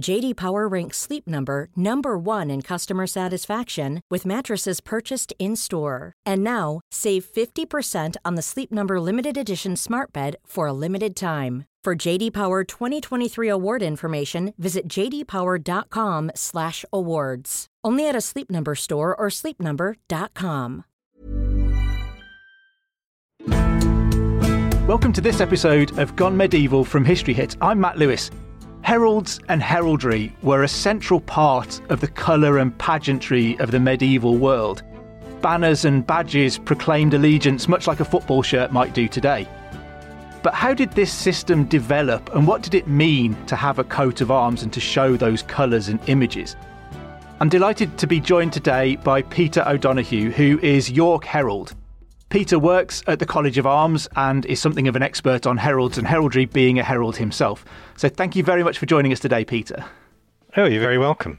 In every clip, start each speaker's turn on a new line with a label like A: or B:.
A: JD Power ranks Sleep Number number 1 in customer satisfaction with mattresses purchased in-store. And now, save 50% on the Sleep Number limited edition Smart Bed for a limited time. For JD Power 2023 award information, visit jdpower.com/awards. Only at a Sleep Number store or sleepnumber.com.
B: Welcome to this episode of Gone Medieval from History Hit. I'm Matt Lewis. Heralds and heraldry were a central part of the colour and pageantry of the medieval world. Banners and badges proclaimed allegiance much like a football shirt might do today. But how did this system develop and what did it mean to have a coat of arms and to show those colours and images? I'm delighted to be joined today by Peter O'Donoghue, who is York Herald. Peter works at the College of Arms and is something of an expert on heralds and heraldry, being a herald himself. So thank you very much for joining us today, Peter.
C: Oh, you're very welcome.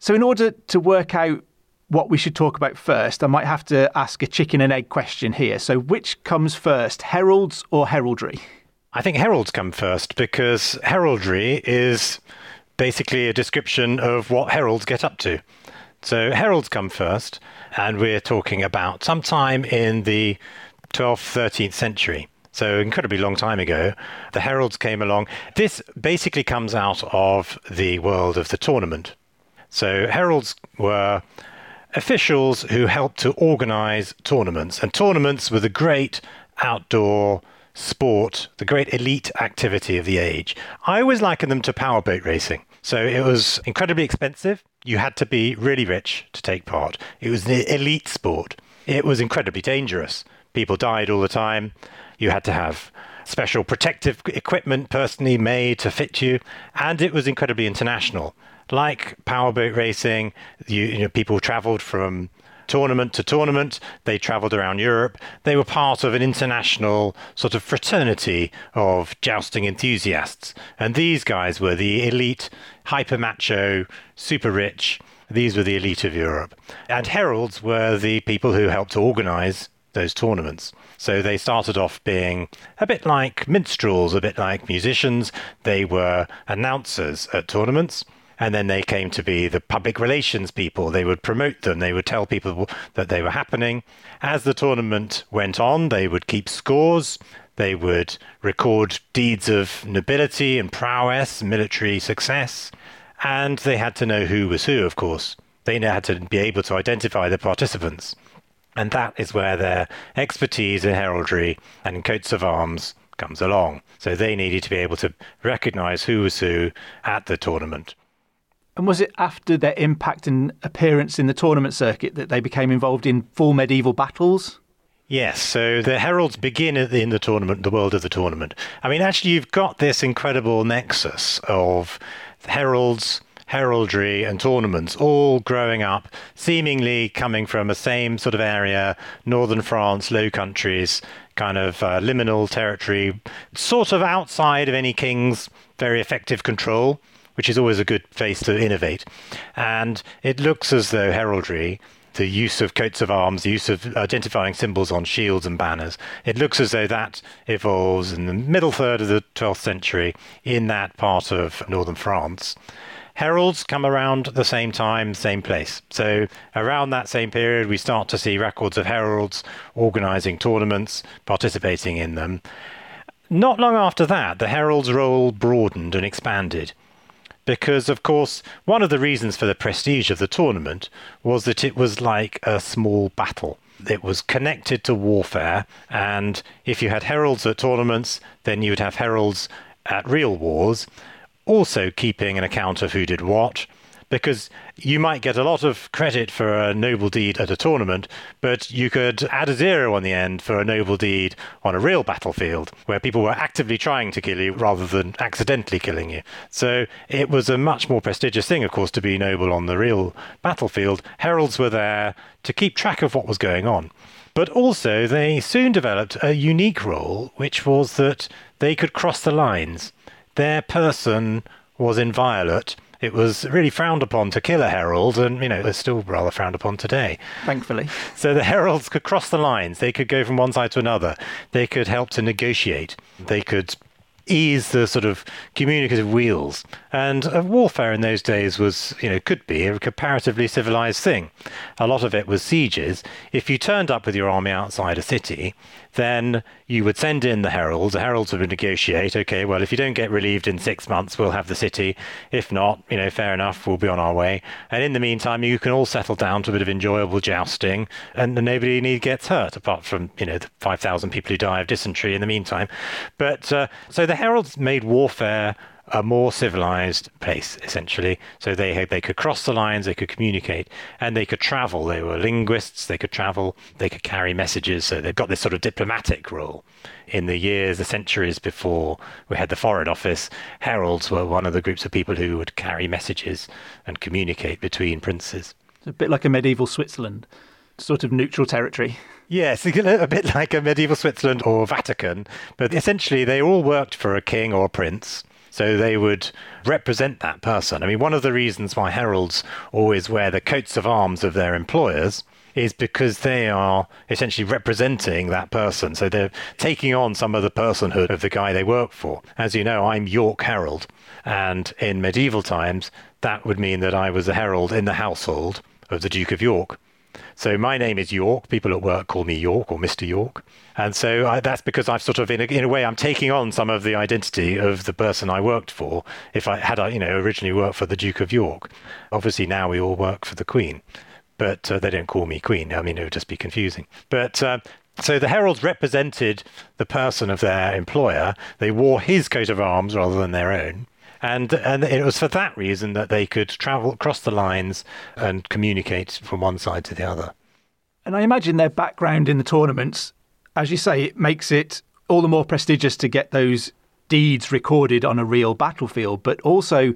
B: So, in order to work out what we should talk about first, I might have to ask a chicken and egg question here. So, which comes first, heralds or heraldry?
C: I think heralds come first because heraldry is basically a description of what heralds get up to. So, heralds come first, and we're talking about sometime in the 12th, 13th century. So, incredibly long time ago, the heralds came along. This basically comes out of the world of the tournament. So, heralds were officials who helped to organize tournaments. And tournaments were the great outdoor sport, the great elite activity of the age. I always liken them to powerboat racing. So it was incredibly expensive. You had to be really rich to take part. It was an elite sport. It was incredibly dangerous. People died all the time. You had to have special protective equipment personally made to fit you. And it was incredibly international like powerboat racing, you, you know, people traveled from tournament to tournament. They traveled around Europe. They were part of an international sort of fraternity of jousting enthusiasts. And these guys were the elite, hyper macho, super rich. These were the elite of Europe. And heralds were the people who helped to organize those tournaments. So they started off being a bit like minstrels, a bit like musicians. They were announcers at tournaments and then they came to be the public relations people. They would promote them, they would tell people that they were happening. As the tournament went on, they would keep scores. They would record deeds of nobility and prowess, military success, and they had to know who was who, of course. They had to be able to identify the participants. And that is where their expertise in heraldry and in coats of arms comes along. So they needed to be able to recognize who was who at the tournament.
B: And was it after their impact and appearance in the tournament circuit that they became involved in full medieval battles?
C: Yes, so the heralds begin in the tournament, the world of the tournament. I mean, actually, you've got this incredible nexus of heralds, heraldry, and tournaments all growing up, seemingly coming from the same sort of area, northern France, Low Countries, kind of uh, liminal territory, sort of outside of any king's very effective control which is always a good place to innovate. And it looks as though heraldry, the use of coats of arms, the use of identifying symbols on shields and banners, it looks as though that evolves in the middle third of the 12th century in that part of northern France. Heralds come around the same time, same place. So, around that same period, we start to see records of heralds organizing tournaments, participating in them. Not long after that, the herald's role broadened and expanded because, of course, one of the reasons for the prestige of the tournament was that it was like a small battle. it was connected to warfare. And if you had heralds at tournaments, then you would have heralds at real wars, also keeping an account of who did what because you might get a lot of credit for a noble deed at a tournament, but you could add a zero on the end for a noble deed on a real battlefield where people were actively trying to kill you rather than accidentally killing you. So it was a much more prestigious thing, of course, to be noble on the real battlefield. Heralds were there to keep track of what was going on. But also, they soon developed a unique role, which was that they could cross the lines. Their person was inviolate it was really frowned upon to kill a herald, and you know it's still rather frowned upon today.
B: Thankfully,
C: so the heralds could cross the lines. They could go from one side to another. They could help to negotiate. They could ease the sort of communicative wheels. And uh, warfare in those days was, you know, could be a comparatively civilized thing. A lot of it was sieges. If you turned up with your army outside a city, then you would send in the heralds. The heralds would negotiate. Okay, well, if you don't get relieved in six months, we'll have the city. If not, you know, fair enough, we'll be on our way. And in the meantime, you can all settle down to a bit of enjoyable jousting, and nobody need gets hurt, apart from you know the five thousand people who die of dysentery in the meantime. But uh, so the heralds made warfare a more civilized place, essentially. So they they could cross the lines, they could communicate, and they could travel. They were linguists. They could travel. They could carry messages. So they've got this sort of diplomatic role. In the years, the centuries before we had the Foreign Office, heralds were one of the groups of people who would carry messages and communicate between princes.
B: It's a bit like a medieval Switzerland, sort of neutral territory.
C: Yes, a bit like a medieval Switzerland or Vatican, but essentially they all worked for a king or a prince so they would represent that person. I mean, one of the reasons why heralds always wear the coats of arms of their employers is because they are essentially representing that person. So they're taking on some of the personhood of the guy they work for. As you know, I'm York Herald. And in medieval times, that would mean that I was a herald in the household of the Duke of York. So my name is York. People at work call me York or Mr. York. And so I, that's because I've sort of, in a, in a way, I'm taking on some of the identity of the person I worked for. If I had, you know, originally worked for the Duke of York, obviously now we all work for the Queen, but uh, they don't call me Queen. I mean, it would just be confusing. But uh, so the heralds represented the person of their employer. They wore his coat of arms rather than their own and and it was for that reason that they could travel across the lines and communicate from one side to the other.
B: And I imagine their background in the tournaments, as you say, it makes it all the more prestigious to get those deeds recorded on a real battlefield, but also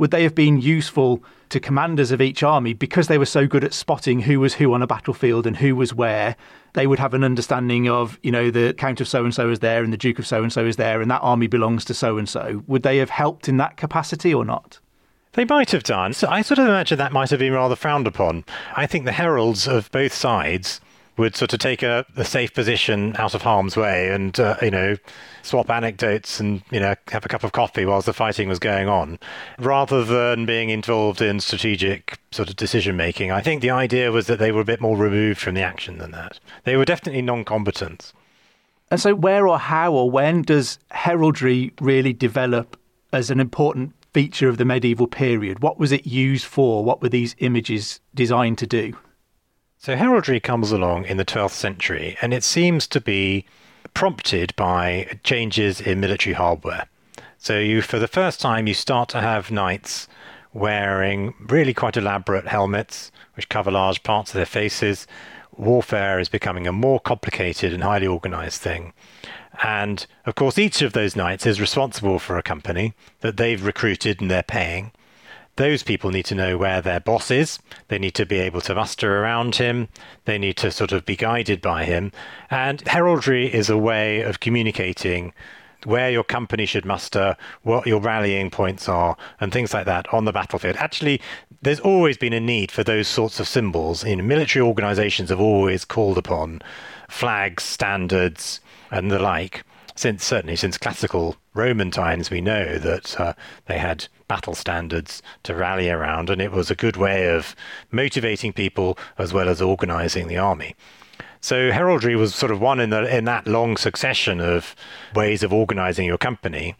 B: would they have been useful to commanders of each army because they were so good at spotting who was who on a battlefield and who was where? They would have an understanding of, you know, the Count of so and so is there and the Duke of so and so is there and that army belongs to so and so. Would they have helped in that capacity or not?
C: They might have done. So I sort of imagine that might have been rather frowned upon. I think the heralds of both sides would sort of take a, a safe position out of harm's way and, uh, you know, swap anecdotes and, you know, have a cup of coffee whilst the fighting was going on, rather than being involved in strategic sort of decision making. I think the idea was that they were a bit more removed from the action than that. They were definitely non combatants.
B: And so, where or how or when does heraldry really develop as an important feature of the medieval period? What was it used for? What were these images designed to do?
C: So heraldry comes along in the 12th century, and it seems to be prompted by changes in military hardware. So you, for the first time, you start to have knights wearing really quite elaborate helmets, which cover large parts of their faces. Warfare is becoming a more complicated and highly organized thing. And of course, each of those knights is responsible for a company that they've recruited and they're paying. Those people need to know where their boss is. They need to be able to muster around him. They need to sort of be guided by him. And heraldry is a way of communicating where your company should muster, what your rallying points are, and things like that on the battlefield. Actually, there's always been a need for those sorts of symbols. In military organizations have always called upon flags, standards, and the like. Since certainly since classical Roman times, we know that uh, they had battle standards to rally around, and it was a good way of motivating people as well as organizing the army. So heraldry was sort of one in the in that long succession of ways of organizing your company.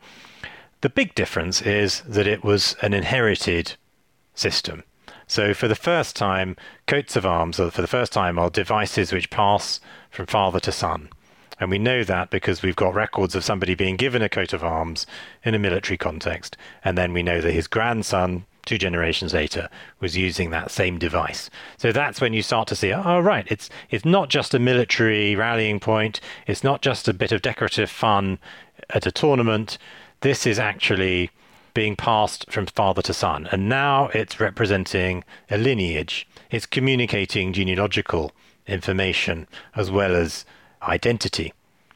C: The big difference is that it was an inherited system. So for the first time, coats of arms, for the first time, are devices which pass from father to son. And we know that because we've got records of somebody being given a coat of arms in a military context. And then we know that his grandson, two generations later, was using that same device. So that's when you start to see, oh, right, it's, it's not just a military rallying point, it's not just a bit of decorative fun at a tournament. This is actually being passed from father to son. And now it's representing a lineage, it's communicating genealogical information as well as identity.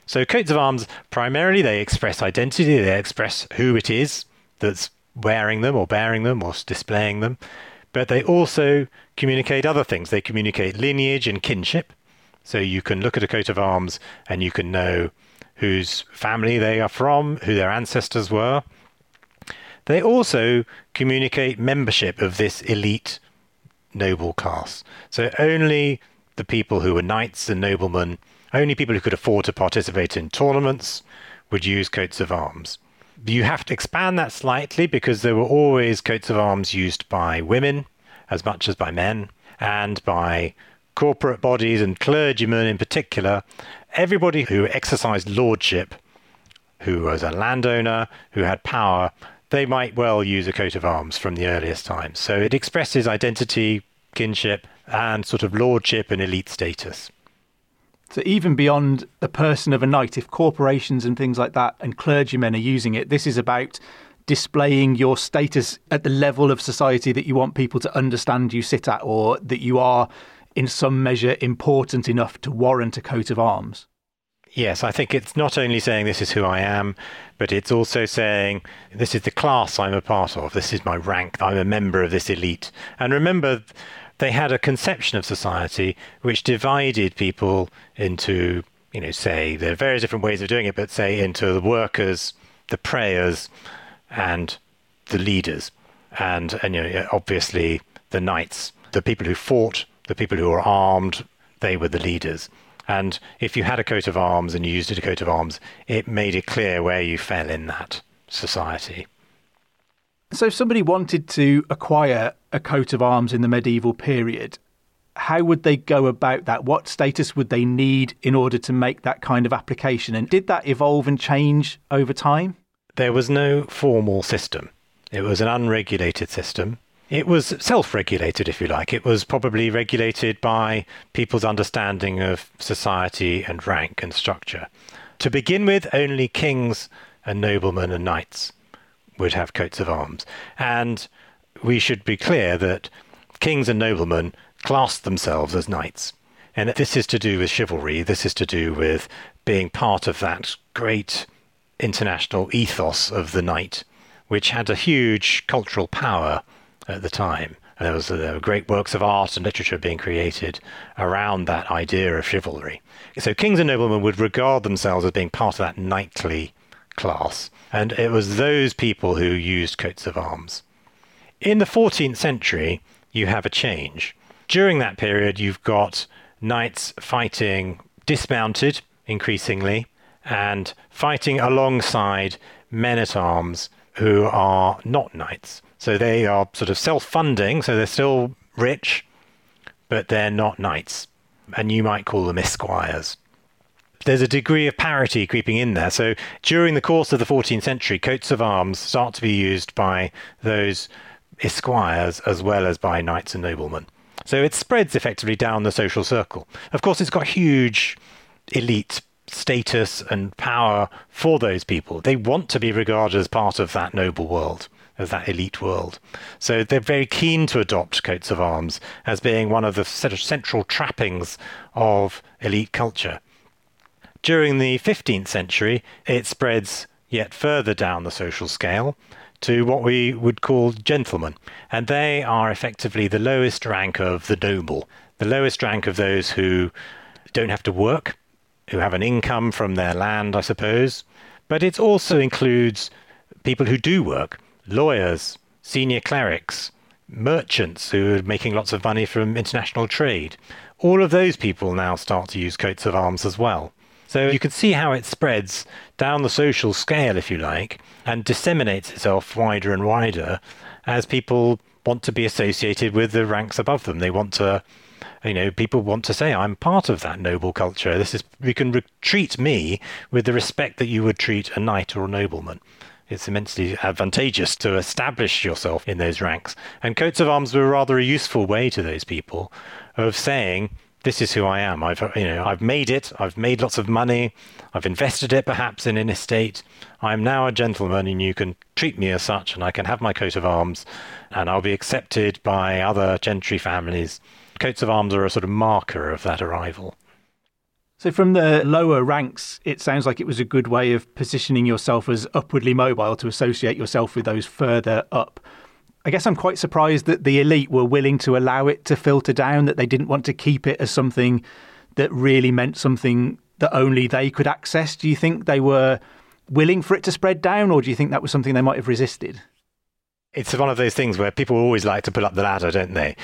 C: So coats of arms primarily they express identity, they express who it is that's wearing them or bearing them or displaying them, but they also communicate other things. They communicate lineage and kinship. So you can look at a coat of arms and you can know whose family they are from, who their ancestors were. They also communicate membership of this elite noble class. So only the people who were knights and noblemen, only people who could afford to participate in tournaments would use coats of arms. You have to expand that slightly because there were always coats of arms used by women as much as by men and by corporate bodies and clergymen in particular. Everybody who exercised lordship, who was a landowner, who had power, they might well use a coat of arms from the earliest times. So it expresses identity, kinship, and sort of lordship and elite status.
B: So even beyond the person of a knight, if corporations and things like that and clergymen are using it, this is about displaying your status at the level of society that you want people to understand you sit at, or that you are in some measure important enough to warrant a coat of arms.
C: Yes, I think it's not only saying this is who I am, but it's also saying this is the class I'm a part of. This is my rank. I'm a member of this elite. And remember, they had a conception of society which divided people into, you know, say, there are various different ways of doing it, but say into the workers, the prayers, and the leaders. And, and you know, obviously the knights, the people who fought, the people who were armed, they were the leaders. And if you had a coat of arms and you used a coat of arms, it made it clear where you fell in that society.
B: So, if somebody wanted to acquire a coat of arms in the medieval period, how would they go about that? What status would they need in order to make that kind of application? And did that evolve and change over time?
C: There was no formal system. It was an unregulated system. It was self regulated, if you like. It was probably regulated by people's understanding of society and rank and structure. To begin with, only kings and noblemen and knights would have coats of arms. And we should be clear that kings and noblemen classed themselves as knights. And this is to do with chivalry, this is to do with being part of that great international ethos of the knight, which had a huge cultural power at the time. There was there were great works of art and literature being created around that idea of chivalry. So kings and noblemen would regard themselves as being part of that knightly class, and it was those people who used coats of arms. In the 14th century, you have a change. During that period, you've got knights fighting dismounted increasingly and fighting alongside men at arms who are not knights. So they are sort of self funding, so they're still rich, but they're not knights. And you might call them esquires. There's a degree of parity creeping in there. So during the course of the 14th century, coats of arms start to be used by those esquires as well as by knights and noblemen. So it spreads effectively down the social circle. Of course, it's got huge elite status and power for those people. They want to be regarded as part of that noble world of that elite world. So they're very keen to adopt coats of arms as being one of the central trappings of elite culture. During the 15th century, it spreads yet further down the social scale to what we would call gentlemen, and they are effectively the lowest rank of the noble, the lowest rank of those who don't have to work, who have an income from their land, I suppose. But it also includes people who do work, lawyers, senior clerics, merchants who are making lots of money from international trade. All of those people now start to use coats of arms as well. So you can see how it spreads down the social scale, if you like, and disseminates itself wider and wider as people want to be associated with the ranks above them. They want to, you know, people want to say, I'm part of that noble culture. This is, you can re- treat me with the respect that you would treat a knight or a nobleman. It's immensely advantageous to establish yourself in those ranks. And coats of arms were rather a useful way to those people of saying, this is who I am. I've uh, you know I've made it. I've made lots of money. I've invested it perhaps in an estate. I'm now a gentleman, and you can treat me as such, and I can have my coat of arms, and I'll be accepted by other gentry families. Coats of arms are a sort of marker of that arrival.
B: So, from the lower ranks, it sounds like it was a good way of positioning yourself as upwardly mobile to associate yourself with those further up. I guess I'm quite surprised that the elite were willing to allow it to filter down, that they didn't want to keep it as something that really meant something that only they could access. Do you think they were willing for it to spread down, or do you think that was something they might have resisted?
C: It's one of those things where people always like to pull up the ladder, don't they?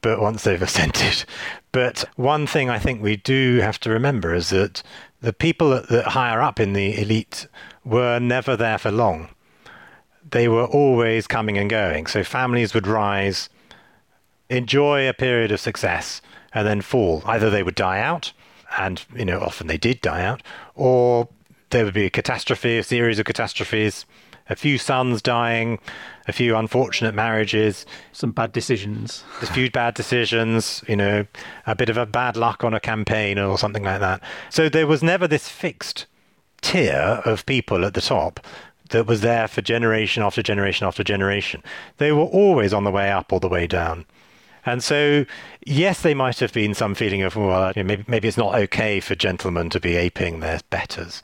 C: But once they've ascended. But one thing I think we do have to remember is that the people that, that higher up in the elite were never there for long they were always coming and going. So families would rise, enjoy a period of success, and then fall. Either they would die out, and you know often they did die out, or there would be a catastrophe, a series of catastrophes, a few sons dying, a few unfortunate marriages,
B: some bad decisions,
C: a few bad decisions, you know, a bit of a bad luck on a campaign or something like that. So there was never this fixed tier of people at the top that was there for generation after generation after generation. They were always on the way up or the way down. And so, yes, they might have been some feeling of, well, maybe, maybe it's not okay for gentlemen to be aping their betters.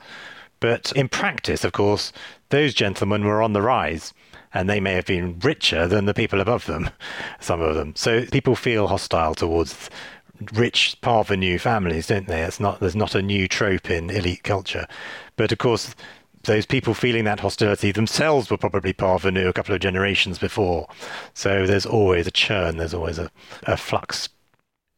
C: But in practice, of course, those gentlemen were on the rise and they may have been richer than the people above them, some of them. So people feel hostile towards rich parvenu families, don't they? It's not there's not a new trope in elite culture, but of course those people feeling that hostility themselves were probably parvenu a couple of generations before. So there's always a churn, there's always a, a flux.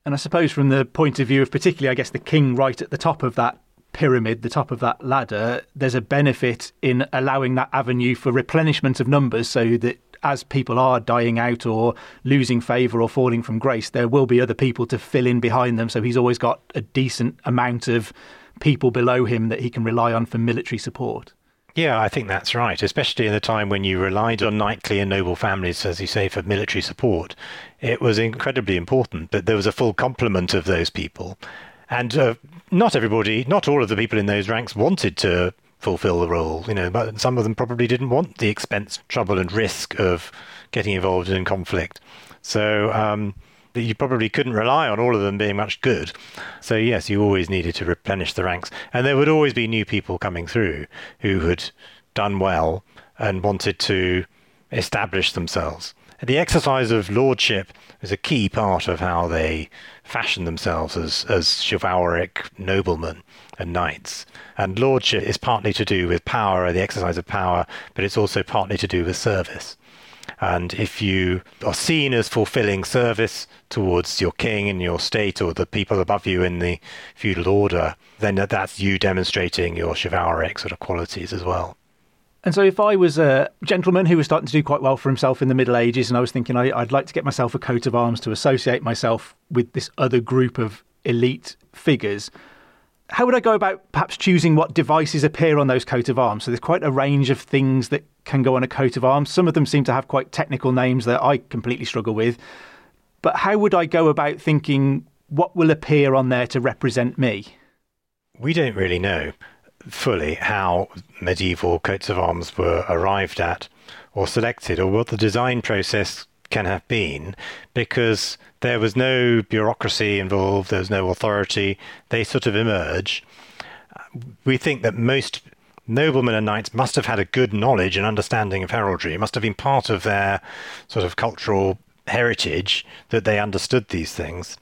B: And I suppose from the point of view of particularly, I guess, the king right at the top of that pyramid, the top of that ladder, there's a benefit in allowing that avenue for replenishment of numbers so that as people are dying out or losing favour or falling from grace, there will be other people to fill in behind them. So he's always got a decent amount of people below him that he can rely on for military support.
C: Yeah, I think that's right, especially in the time when you relied on knightly and noble families, as you say, for military support. It was incredibly important that there was a full complement of those people. And uh, not everybody, not all of the people in those ranks wanted to fulfill the role, you know, but some of them probably didn't want the expense, trouble, and risk of getting involved in conflict. So, um, that you probably couldn't rely on all of them being much good. So, yes, you always needed to replenish the ranks. And there would always be new people coming through who had done well and wanted to establish themselves. The exercise of lordship is a key part of how they fashion themselves as, as chivalric noblemen and knights. And lordship is partly to do with power, the exercise of power, but it's also partly to do with service. And if you are seen as fulfilling service towards your king and your state or the people above you in the feudal order, then that's you demonstrating your chivalric sort of qualities as well.
B: And so, if I was a gentleman who was starting to do quite well for himself in the Middle Ages, and I was thinking I, would like to get myself a coat of arms to associate myself with this other group of elite figures, how would I go about perhaps choosing what devices appear on those coat of arms? So there's quite a range of things that can go on a coat of arms. Some of them seem to have quite technical names that I completely struggle with. But how would I go about thinking what will appear on there to represent me?
C: We don't really know fully how medieval coats of arms were arrived at or selected or what the design process can have been because there was no bureaucracy involved, there was no authority. They sort of emerge. We think that most noblemen and knights must have had a good knowledge and understanding of heraldry. It must have been part of their sort of cultural heritage that they understood these things.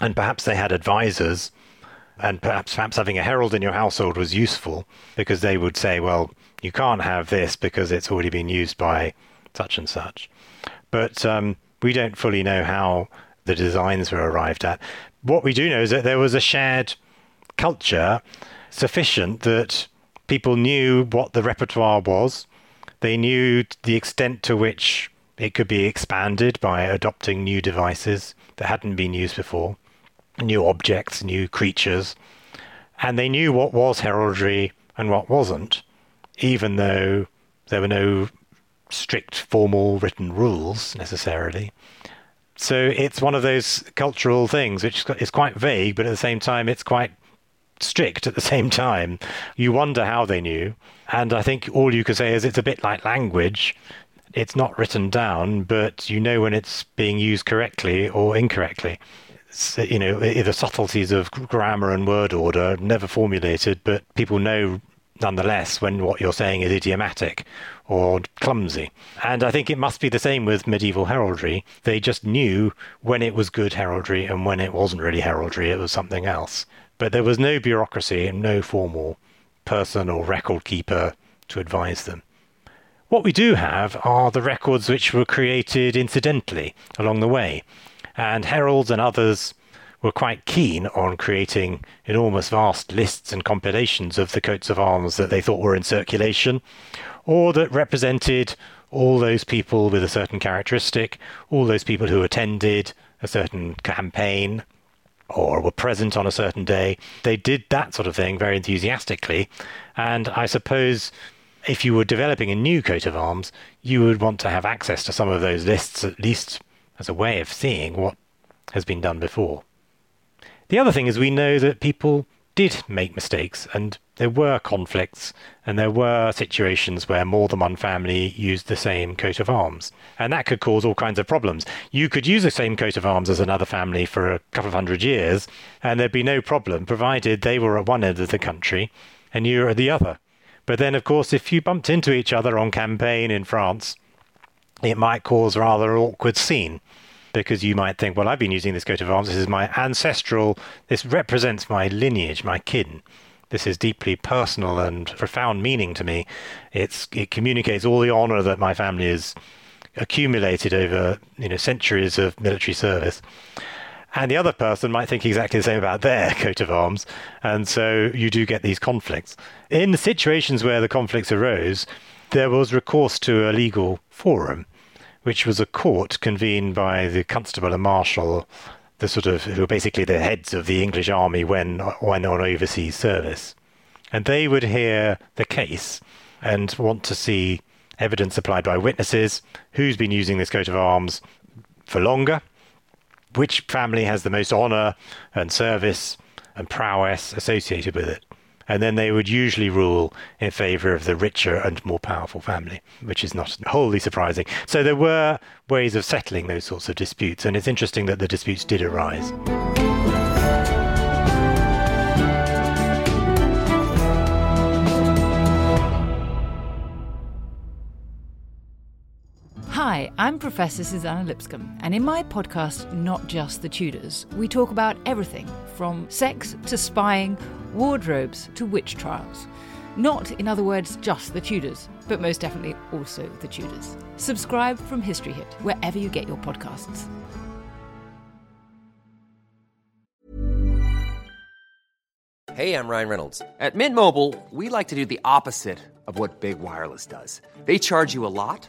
C: And perhaps they had advisors, and perhaps perhaps having a herald in your household was useful because they would say, well, you can't have this because it's already been used by such and such. But um, we don't fully know how the designs were arrived at. What we do know is that there was a shared culture sufficient that people knew what the repertoire was. They knew the extent to which It could be expanded by adopting new devices that hadn't been used before, new objects, new creatures. And they knew what was heraldry and what wasn't, even though there were no strict formal written rules necessarily. So it's one of those cultural things which is quite vague, but at the same time, it's quite strict at the same time. You wonder how they knew. And I think all you can say is it's a bit like language. It's not written down, but you know when it's being used correctly or incorrectly. So, you know, the subtleties of grammar and word order never formulated, but people know nonetheless when what you're saying is idiomatic or clumsy. And I think it must be the same with medieval heraldry. They just knew when it was good heraldry and when it wasn't really heraldry, it was something else. But there was no bureaucracy and no formal person or record keeper to advise them. What we do have are the records which were created incidentally along the way, and heralds and others were quite keen on creating enormous vast lists and compilations of the coats of arms that they thought were in circulation, or that represented all those people with a certain characteristic, all those people who attended a certain campaign or were present on a certain day. They did that sort of thing very enthusiastically. And I suppose if you were developing a new coat of arms, you would want to have access to some of those lists, at least as a way of seeing what has been done before. The other thing is we know that people did make mistakes and there were conflicts and there were situations where more than one family used the same coat of arms. And that could cause all kinds of problems. You could use the same coat of arms as another family for a couple of hundred years and there'd be no problem, provided they were at one end of the country and you were at the other. But then, of course, if you bumped into each other on campaign in France, it might cause rather awkward scene because you might think, well, I've been using this coat of arms. This is my ancestral, this represents my lineage, my kin. This is deeply personal and profound meaning to me. It's, it communicates all the honor that my family has accumulated over you know centuries of military service. And the other person might think exactly the same about their coat of arms. And so you do get these conflicts. In the situations where the conflicts arose, there was recourse to a legal forum which was a court convened by the constable and marshal, the sort of who were basically the heads of the English army when when on overseas service, and they would hear the case and want to see evidence supplied by witnesses, who's been using this coat of arms for longer, which family has the most honour and service and prowess associated with it and then they would usually rule in favor of the richer and more powerful family, which is not wholly surprising. So there were ways of settling those sorts of disputes, and it's interesting that the disputes did arise.
D: Hi, I'm Professor Suzannah Lipscomb, and in my podcast, Not Just the Tudors, we talk about everything from sex to spying wardrobes to witch trials. Not, in other words, just the Tudors, but most definitely also the Tudors. Subscribe from History Hit wherever you get your podcasts.
E: Hey, I'm Ryan Reynolds. At Mint Mobile, we like to do the opposite of what Big Wireless does. They charge you a lot,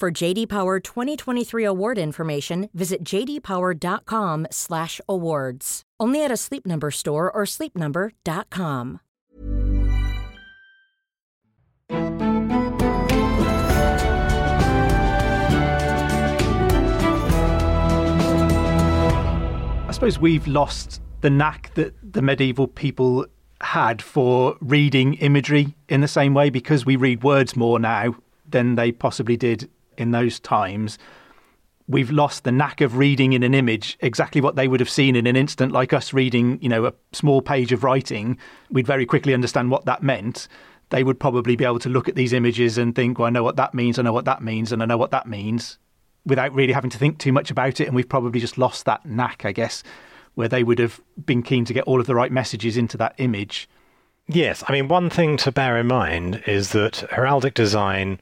A: For JD Power 2023 award information, visit jdpower.com/awards. Only at a Sleep Number store or sleepnumber.com.
B: I suppose we've lost the knack that the medieval people had for reading imagery in the same way because we read words more now than they possibly did in those times. We've lost the knack of reading in an image exactly what they would have seen in an instant, like us reading, you know, a small page of writing. We'd very quickly understand what that meant. They would probably be able to look at these images and think, well, I know what that means, I know what that means, and I know what that means without really having to think too much about it. And we've probably just lost that knack, I guess, where they would have been keen to get all of the right messages into that image.
C: Yes, I mean, one thing to bear in mind is that heraldic design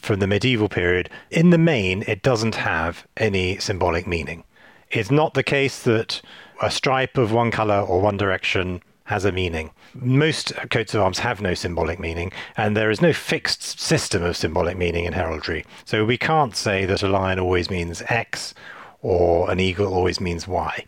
C: from the medieval period, in the main, it doesn't have any symbolic meaning. It's not the case that a stripe of one colour or one direction has a meaning. Most coats of arms have no symbolic meaning, and there is no fixed system of symbolic meaning in heraldry. So we can't say that a lion always means X or an eagle always means Y.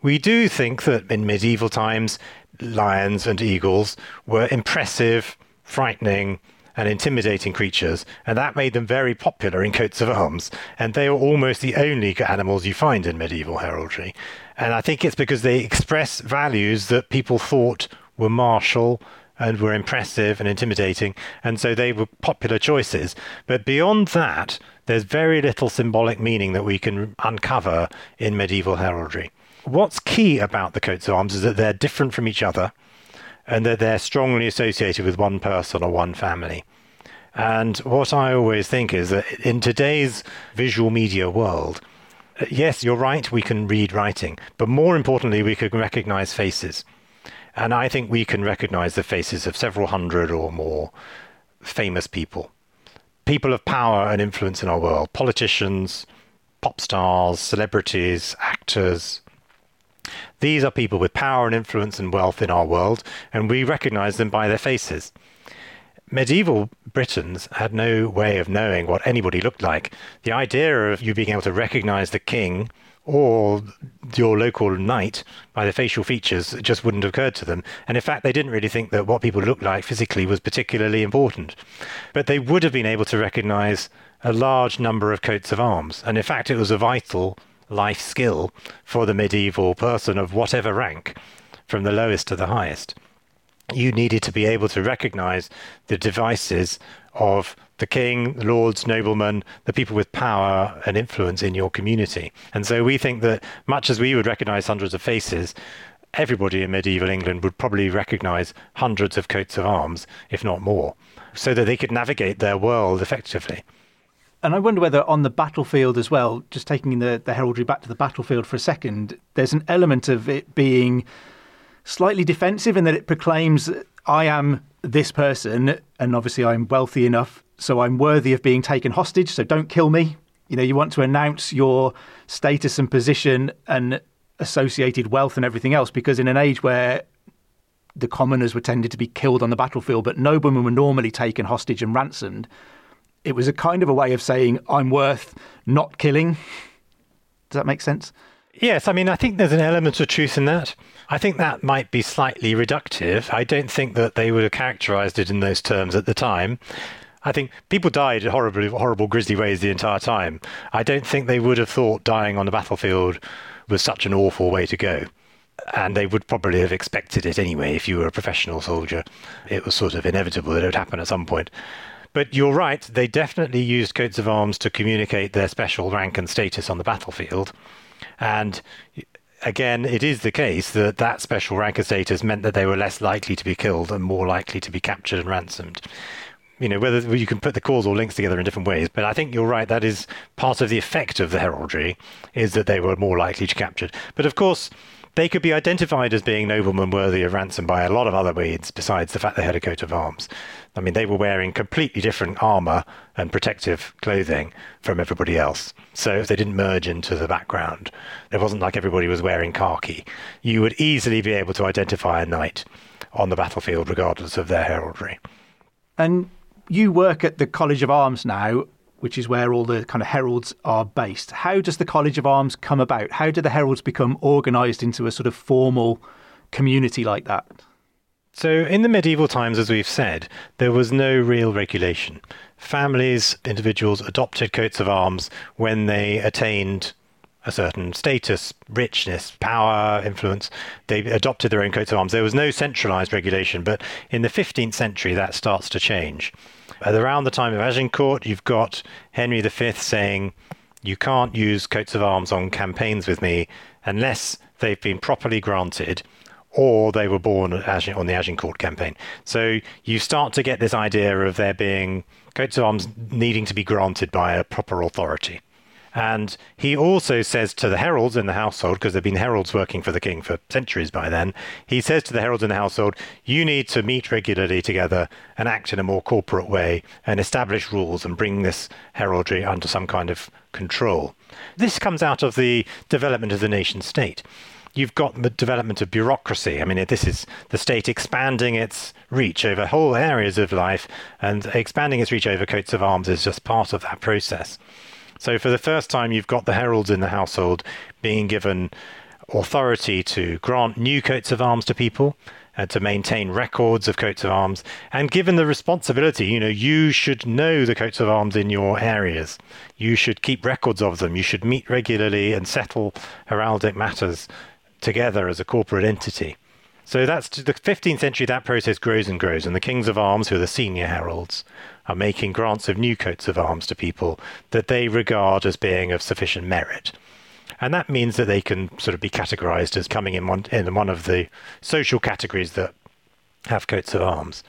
C: We do think that in medieval times, lions and eagles were impressive, frightening, and intimidating creatures, and that made them very popular in coats of arms. And they were almost the only animals you find in medieval heraldry. And I think it's because they express values that people thought were martial and were impressive and intimidating, and so they were popular choices. But beyond that, there's very little symbolic meaning that we can uncover in medieval heraldry. What's key about the coats of arms is that they're different from each other and that they're strongly associated with one person or one family. And what I always think is that in today's visual media world, uh, yes, you're right, we can read writing, but more importantly, we can recognize faces. And I think we can recognize the faces of several hundred or more famous people, people of power and influence in our world, politicians, pop stars, celebrities, actors, these are people with power and influence and wealth in our world, and we recognize them by their faces. Medieval Britons had no way of knowing what anybody looked like. The idea of you being able to recognize the king or your local knight by their facial features just wouldn't have occurred to them. And in fact, they didn't really think that what people looked like physically was particularly important. But they would have been able to recognize a large number of coats of arms. And in fact, it was a vital life skill for the medieval person of whatever rank, from the lowest to the highest. You needed to be able to recognize the devices of the king, the lords, noblemen, the people with power and influence in your community. And so we think that much as we would recognize hundreds of faces, everybody in medieval England would probably recognize hundreds of coats of arms, if not more, so that they could navigate their world effectively.
B: And I wonder whether on the battlefield as well, just taking the, the heraldry back to the battlefield for a second, there's an element of it being slightly defensive in that it proclaims, I am this person, and obviously I'm wealthy enough, so I'm worthy of being taken hostage, so don't kill me. You know, you want to announce your status and position and associated wealth and everything else, because in an age where the commoners were tended to be killed on the battlefield, but noblemen were normally taken hostage and ransomed it was a kind of a way of saying I'm worth not killing. Does that make sense?
C: Yes, I mean, I think there's an element of truth in that. I think that might be slightly reductive. I don't think that they would have characterized it in those terms at the time. I think people died horribly, horrible, grisly ways the entire time. I don't think they would have thought dying on the battlefield was such an awful way to go. And they would probably have expected it anyway if you were a professional soldier. It was sort of inevitable that it would happen at some point. But you're right, they definitely used coats of arms to communicate their special rank and status on the battlefield. And again, it is the case that that special rank and status meant that they were less likely to be killed and more likely to be captured and ransomed. You know, whether you can put the causal links together in different ways, but I think you're right. That is part of the effect of the heraldry, is that they were more likely to capture. But of course, they could be identified as being noblemen worthy of ransom by a lot of other means besides the fact they had a coat of arms. I mean, they were wearing completely different armour and protective clothing from everybody else. So if they didn't merge into the background. It wasn't like everybody was wearing khaki. You would easily be able to identify a knight on the battlefield regardless of their heraldry.
B: And you work at the College of Arms now, which is where all the kind of heralds are based. How does the College of Arms come about? How do the heralds become organised into a sort of formal community like that?
C: So, in the medieval times, as we've said, there was no real regulation. Families, individuals adopted coats of arms when they attained a certain status, richness, power, influence. They adopted their own coats of arms. There was no centralized regulation, but in the 15th century, that starts to change. At around the time of Agincourt, you've got Henry V saying, You can't use coats of arms on campaigns with me unless they've been properly granted or they were born on the Agincourt campaign. So you start to get this idea of there being coats of arms needing to be granted by a proper authority. And he also says to the heralds in the household, because there have been heralds working for the king for centuries by then, he says to the heralds in the household, you need to meet regularly together and act in a more corporate way and establish rules and bring this heraldry under some kind of control. This comes out of the development of the nation state you've got the development of bureaucracy. I mean, this is the state expanding its reach over whole areas of life, and expanding its reach over coats of arms is just part of that process. So, for the first time, you've got the heralds in the household being given authority to grant new coats of arms to people and to maintain records of coats of arms. And given the responsibility, you know, you should know the coats of arms in your areas. You should keep records of them. You should meet regularly and settle heraldic matters together as a corporate entity. So that's the 15th century, that process grows and grows, and the kings of arms, who are the senior heralds, are making grants of new coats of arms to people that they regard as being of sufficient merit. And that means that they can sort of be categorized as coming in one, in one of the social categories that have coats of arms.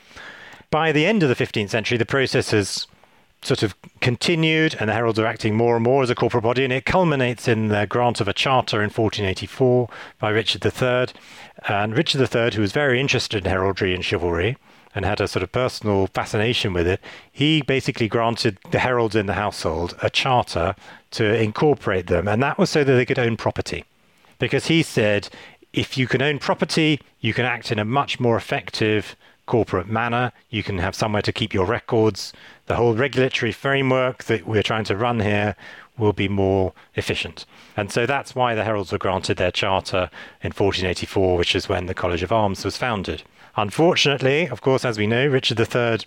C: By the end of the 15th century, the process has sort of continued, and the heralds are acting more and more as a corporate body, and it culminates in the grant of a charter in 1484 by Richard III. And Richard III, who was very interested in heraldry and chivalry and had a sort of personal fascination with it, he basically granted the heralds in the household a charter to incorporate them, and that was so that they could own property. Because he said, if you can own property, you can act in a much more effective corporate manner. You can have somewhere to keep your records. The whole regulatory framework that we're trying to run here will be more efficient. And so that's why the Heralds were granted their charter in 1484, which is when the College of Arms was founded. Unfortunately, of course, as we know, Richard III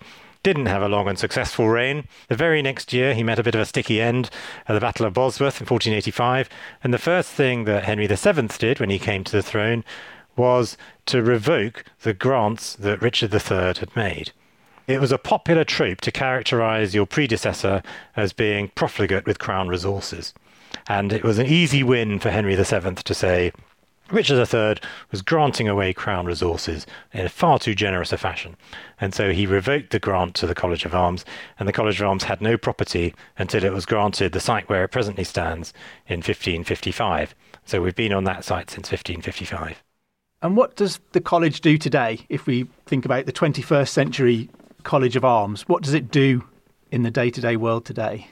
C: didn't have a long and successful reign. The very next year, he met a bit of a sticky end at the Battle of Bosworth in 1485. And the first thing that Henry VII did when he came to the throne was to revoke the grants that Richard III had made. It was a popular trope to characterize your predecessor as being profligate with crown resources. And it was an easy win for Henry VII to say, Richard III was granting away crown resources in far too generous a fashion. And so he revoked the grant to the College of Arms, and the College of Arms had no property until it was granted the site where it presently stands in 1555. So we've been on that site since 1555.
B: And what does the college do today if we think about the 21st century College of Arms? What does it do in the day to day world today?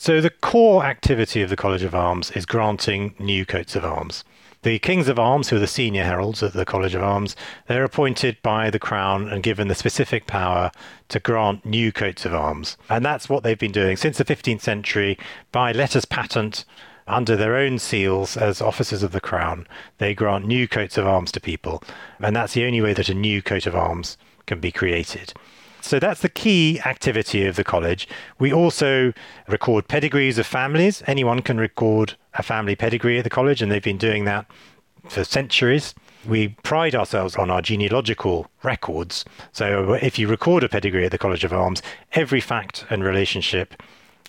C: So, the core activity of the College of Arms is granting new coats of arms. The Kings of Arms, who are the senior heralds at the College of Arms, they're appointed by the Crown and given the specific power to grant new coats of arms. And that's what they've been doing since the 15th century by letters patent under their own seals as officers of the crown, they grant new coats of arms to people. And that's the only way that a new coat of arms can be created. So that's the key activity of the college. We also record pedigrees of families. Anyone can record a family pedigree at the college, and they've been doing that for centuries. We pride ourselves on our genealogical records. So if you record a pedigree at the College of Arms, every fact and relationship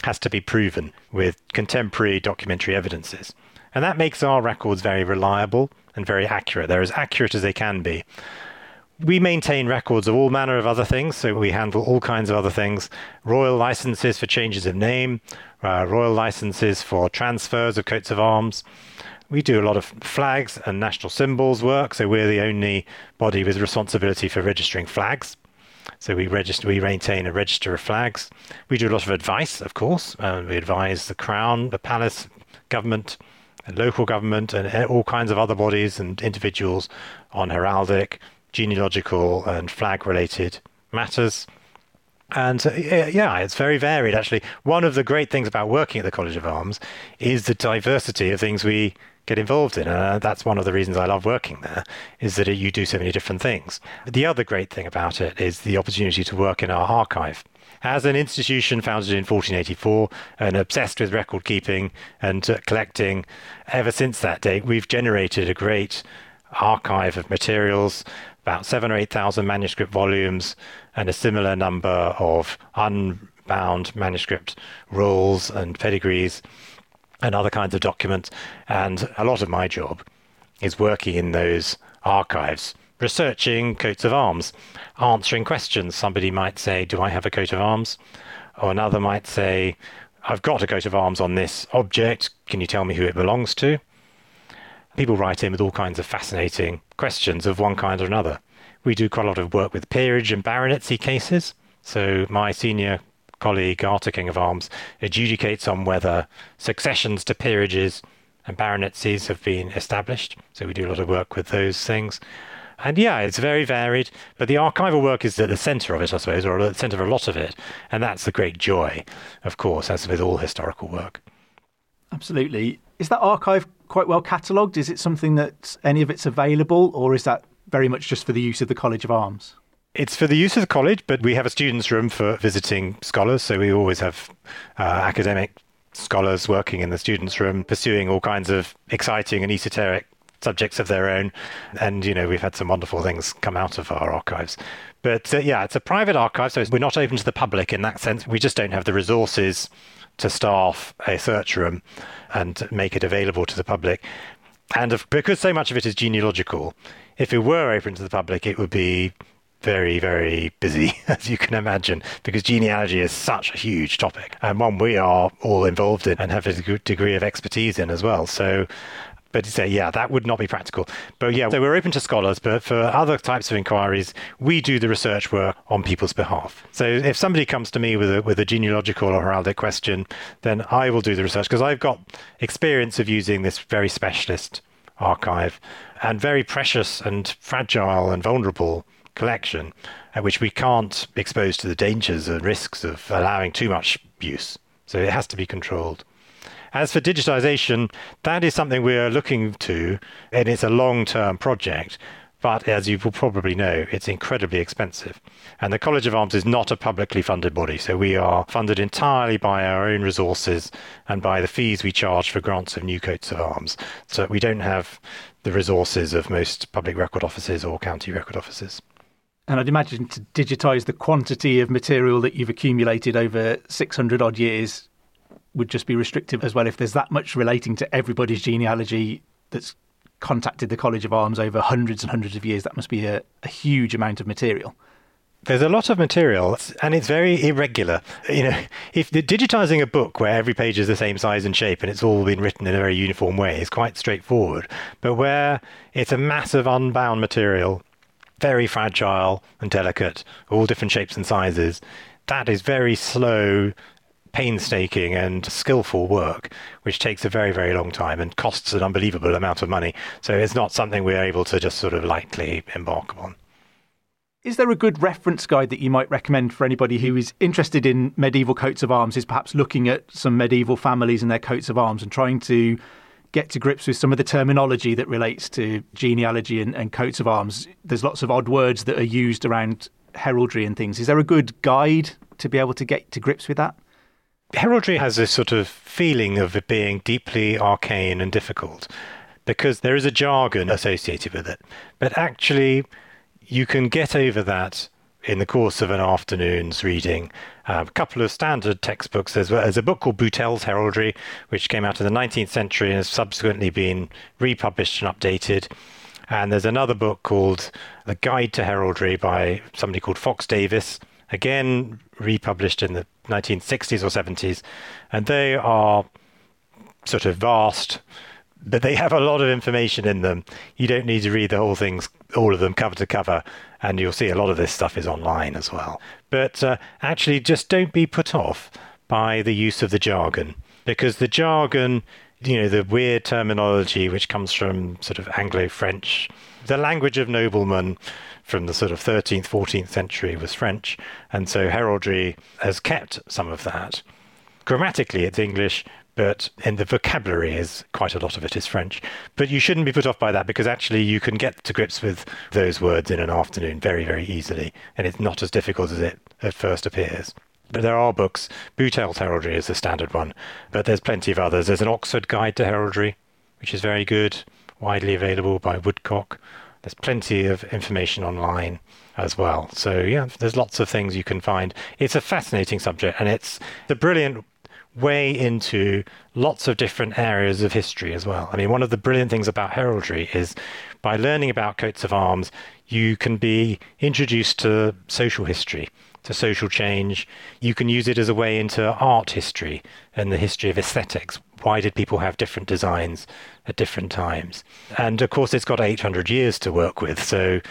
C: has to be proven with contemporary documentary evidences. And that makes our records very reliable and very accurate. They're as accurate as they can be. We maintain records of all manner of other things, so we handle all kinds of other things royal licenses for changes of name, uh, royal licenses for transfers of coats of arms. We do a lot of flags and national symbols work, so we're the only body with responsibility for registering flags. So we register, we maintain a register of flags. We do a lot of advice, of course. Uh, we advise the Crown, the Palace, government, local government, and all kinds of other bodies and individuals on heraldic, genealogical, and flag-related matters. And uh, yeah, it's very varied. Actually, one of the great things about working at the College of Arms is the diversity of things we get involved in. And uh, that's one of the reasons I love working there, is that you do so many different things. The other great thing about it is the opportunity to work in our archive. As an institution founded in 1484 and obsessed with record keeping and uh, collecting, ever since that date, we've generated a great archive of materials, about seven or 8,000 manuscript volumes, and a similar number of unbound manuscript rolls and pedigrees and other kinds of documents. And a lot of my job is working in those archives, researching coats of arms, answering questions. Somebody might say, Do I have a coat of arms? Or another might say, I've got a coat of arms on this object. Can you tell me who it belongs to? People write in with all kinds of fascinating questions of one kind or another. We do quite a lot of work with peerage and baronetcy cases. So my senior colleague, Garter King of Arms, adjudicates on whether successions to peerages and baronetcies have been established. So we do a lot of work with those things. And yeah, it's very varied, but the archival work is at the centre of it, I suppose, or at the centre of a lot of it. And that's the great joy, of course, as with all historical work.
B: Absolutely. Is that archive quite well catalogued? Is it something that any of it's available, or is that very much just for the use of the College of Arms?
C: It's for the use of the college, but we have a students' room for visiting scholars. So we always have uh, academic scholars working in the students' room, pursuing all kinds of exciting and esoteric subjects of their own. And, you know, we've had some wonderful things come out of our archives. But uh, yeah, it's a private archive, so we're not open to the public in that sense. We just don't have the resources to staff a search room and make it available to the public. And if, because so much of it is genealogical, if it were open to the public, it would be very, very busy, as you can imagine, because genealogy is such a huge topic and one we are all involved in and have a degree of expertise in as well. So, but to say, yeah, that would not be practical. But yeah, so we're open to scholars, but for other types of inquiries, we do the research work on people's behalf. So if somebody comes to me with a, with a genealogical or heraldic question, then I will do the research because I've got experience of using this very specialist archive and very precious and fragile and vulnerable collection, uh, which we can't expose to the dangers and risks of allowing too much use. So it has to be controlled. As for digitization, that is something we're looking to, and it's a long term project. But as you will probably know, it's incredibly expensive. And the College of Arms is not a publicly funded body, so we are funded entirely by our own resources and by the fees we charge for grants of new coats of arms. So we don't have the resources of most public record offices or county record offices.
B: And I'd imagine to digitize the quantity of material that you've accumulated over 600 odd years would just be restrictive as well. If there's that much relating to everybody's genealogy that's contacted the College of Arms over hundreds and hundreds of years, that must be a, a huge amount of material.
C: There's a lot of material, and it's very irregular. You know, if digitizing a book where every page is the same size and shape and it's all been written in a very uniform way is quite straightforward. But where it's a mass of unbound material very fragile and delicate, all different shapes and sizes. That is very slow, painstaking, and skillful work, which takes a very, very long time and costs an unbelievable amount of money. So it's not something we're able to just sort of lightly embark upon.
B: Is there a good reference guide that you might recommend for anybody who is interested in medieval coats of arms, is perhaps looking at some medieval families and their coats of arms and trying to get to grips with some of the terminology that relates to genealogy and, and coats of arms. There's lots of odd words that are used around heraldry and things. Is there a good guide to be able to get to grips with that?
C: Heraldry has a sort of feeling of it being deeply arcane and difficult because there is a jargon associated with it. But actually, you can get over that in the course of an afternoon's reading. Uh, a couple of standard textbooks. There's, there's a book called Boutell's Heraldry, which came out in the 19th century and has subsequently been republished and updated. And there's another book called The Guide to Heraldry by somebody called Fox-Davies, again republished in the 1960s or 70s. And they are sort of vast, but they have a lot of information in them. You don't need to read the whole things, all of them cover to cover, and you'll see a lot of this stuff is online as well. But uh, actually, just don't be put off by the use of the jargon, because the jargon, you know, the weird terminology which comes from sort of Anglo French, the language of noblemen from the sort of 13th, 14th century was French, and so heraldry has kept some of that. Grammatically, it's English, but in the vocabulary is quite a lot of it is French. But you shouldn't be put off by that because actually you can get to grips with those words in an afternoon very, very easily, and it's not as difficult as it at first appears. But there are books. Boutell's Heraldry is the standard one, but there's plenty of others. There's an Oxford Guide to Heraldry, which is very good, widely available by Woodcock. There's plenty of information online as well. So yeah, there's lots of things you can find. It's a fascinating subject, and it's the brilliant way into lots of different areas of history as well. I mean, one of the brilliant things about heraldry is by learning about coats of arms, you can be introduced to social history, to social change. You can use it as a way into art history and the history of aesthetics. Why did people have different designs at different times? And of course, it's got 800 years to work with. So,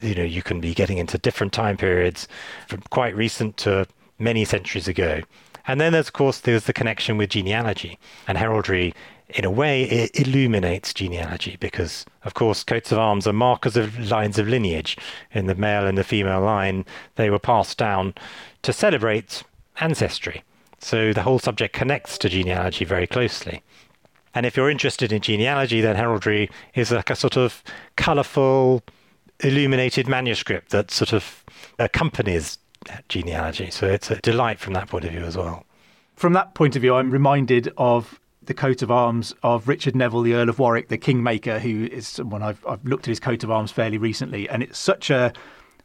C: you know, you can be getting into different time periods from quite recent to many centuries ago. And then, there's, of course, there's the connection with genealogy and heraldry. In a way, it illuminates genealogy because, of course, coats of arms are markers of lines of lineage. In the male and the female line, they were passed down to celebrate ancestry. So the whole subject connects to genealogy very closely. And if you're interested in genealogy, then heraldry is like a sort of colourful, illuminated manuscript that sort of accompanies genealogy. So it's a delight from that point of view as well.
B: From that point of view, I'm reminded of the coat of arms of Richard Neville, the Earl of Warwick, the Kingmaker, who is someone I've, I've looked at his coat of arms fairly recently. And it's such a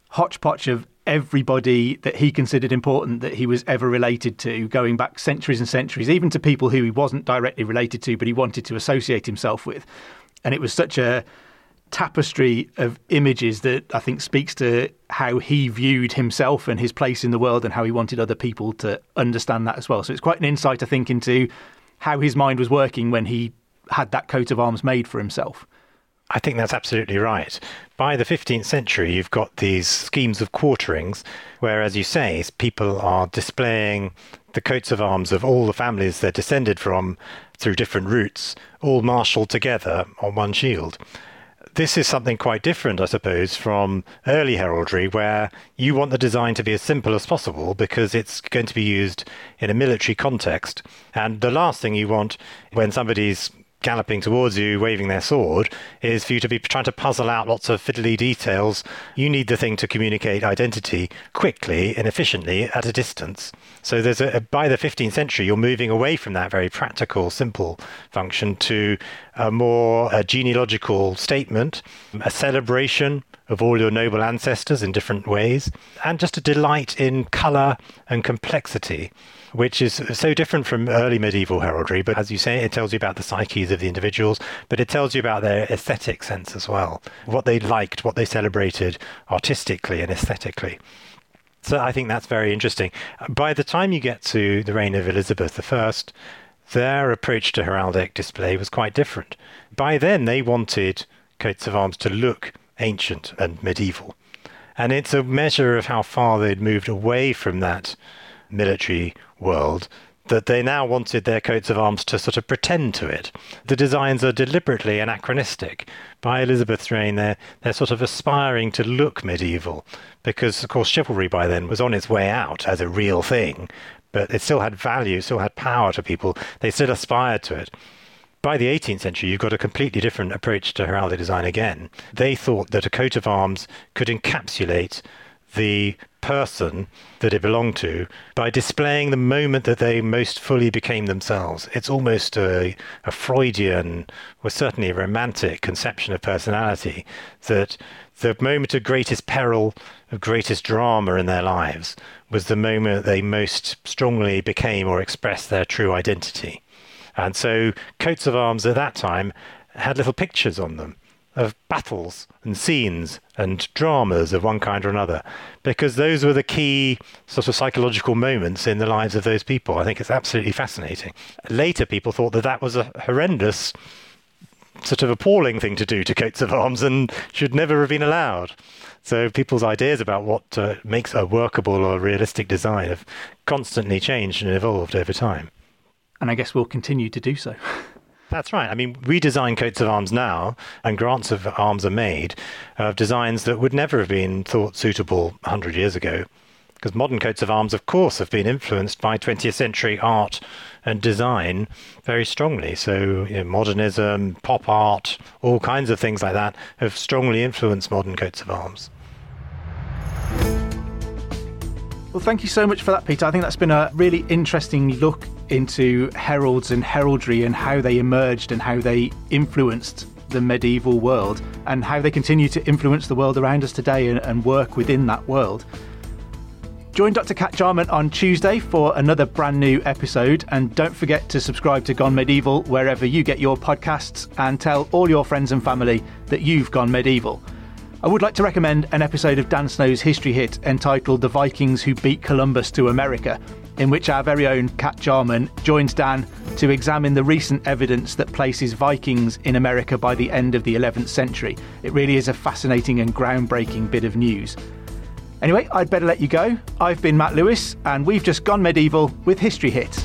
B: hodgepodge of everybody that he considered important that he was ever related to, going back centuries and centuries, even to people who he wasn't directly related to, but he wanted to associate himself with. And it was such a tapestry of images that I think speaks to how he viewed himself and his place in the world and how he wanted other people to understand that as well. So it's quite an insight, I think, into how his mind was working when he had that coat of arms made for himself.
C: I think that's absolutely right. By the 15th century, you've got these schemes of quarterings where, as you say, people are displaying the coats of arms of all the families they're descended from through different routes, all marshalled together on one shield this is something quite different, I suppose, from early heraldry, where you want the design to be as simple as possible because it's going to be used in a military context. And the last thing you want when somebody's galloping towards you, waving their sword, is for you to be trying to puzzle out lots of fiddly details. You need the thing to communicate identity quickly and efficiently at a distance. So there's a, by the 15th century, you're moving away from that very practical, simple function to a more a genealogical statement, a celebration of all your noble ancestors in different ways, and just a delight in colour and complexity which is so different from early medieval heraldry. But as you say, it tells you about the psyches of the individuals, but it tells you about their aesthetic sense as well, what they liked, what they celebrated artistically and aesthetically. So I think that's very interesting. By the time you get to the reign of Elizabeth I, their approach to heraldic display was quite different. By then, they wanted coats of arms to look ancient and medieval. And it's a measure of how far they'd moved away from that military world that they now wanted their coats of arms to sort of pretend to it. The designs are deliberately anachronistic. By Elizabeth's reign, they're, they're sort of aspiring to look medieval, because, of course, chivalry by then was on its way out as a real thing, but it still had value, still had power to people. They still aspired to it. By the 18th century, you've got a completely different approach to heraldic design again. They thought that a coat of arms could encapsulate the person that it belonged to by displaying the moment that they most fully became themselves. It's almost a, a Freudian, or certainly a romantic conception of personality that the moment of greatest peril, of greatest drama in their lives was the moment they most strongly became or expressed their true identity. And so coats of arms at that time had little pictures on them of battles and scenes and dramas of one kind or another, because those were the key sort of psychological moments in the lives of those people. I think it's absolutely fascinating. Later, people thought that that was a horrendous, sort of appalling thing to do to coats of arms and should never have been allowed. So people's ideas about what uh, makes a workable or realistic design have constantly changed and evolved over time.
B: And I guess we'll continue to do so.
C: That's right. I mean, we design coats of arms now, and grants of arms are made of designs that would never have been thought suitable 100 years ago. Because modern coats of arms, of course, have been influenced by 20th century art and design very strongly. So, you know, modernism, pop art, all kinds of things like that have strongly influenced modern coats of arms.
B: Well, thank you so much for that, Peter. I think that's been a really interesting look into heralds and heraldry and how they emerged and how they influenced the medieval world and how they continue to influence the world around us today and, and work within that world. Join Dr. Kat Jarman on Tuesday for another brand new episode. And don't forget to subscribe to Gone Medieval wherever you get your podcasts and tell all your friends and family that you've gone medieval. I would like to recommend an episode of Dan Snow's history hit entitled The Vikings Who Beat Columbus to America, in which our very own Kat Jarman joins Dan to examine the recent evidence that places Vikings in America by the end of the 11th century. It really is a fascinating and groundbreaking bit of news. Anyway, I'd better let you go. I've been Matt Lewis, and we've just gone medieval with History Hit.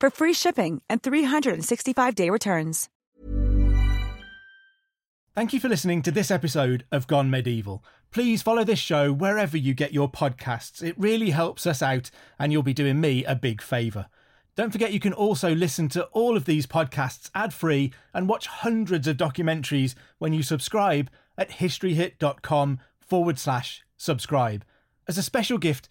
F: for free shipping and 365-day returns.
B: Thank you for listening to this episode of Gone Medieval. Please follow this show wherever you get your podcasts. It really helps us out and you'll be doing me a big favour. Don't forget you can also listen to all of these podcasts ad-free and watch hundreds of documentaries when you subscribe at historyhit.com forward slash subscribe. As a special gift,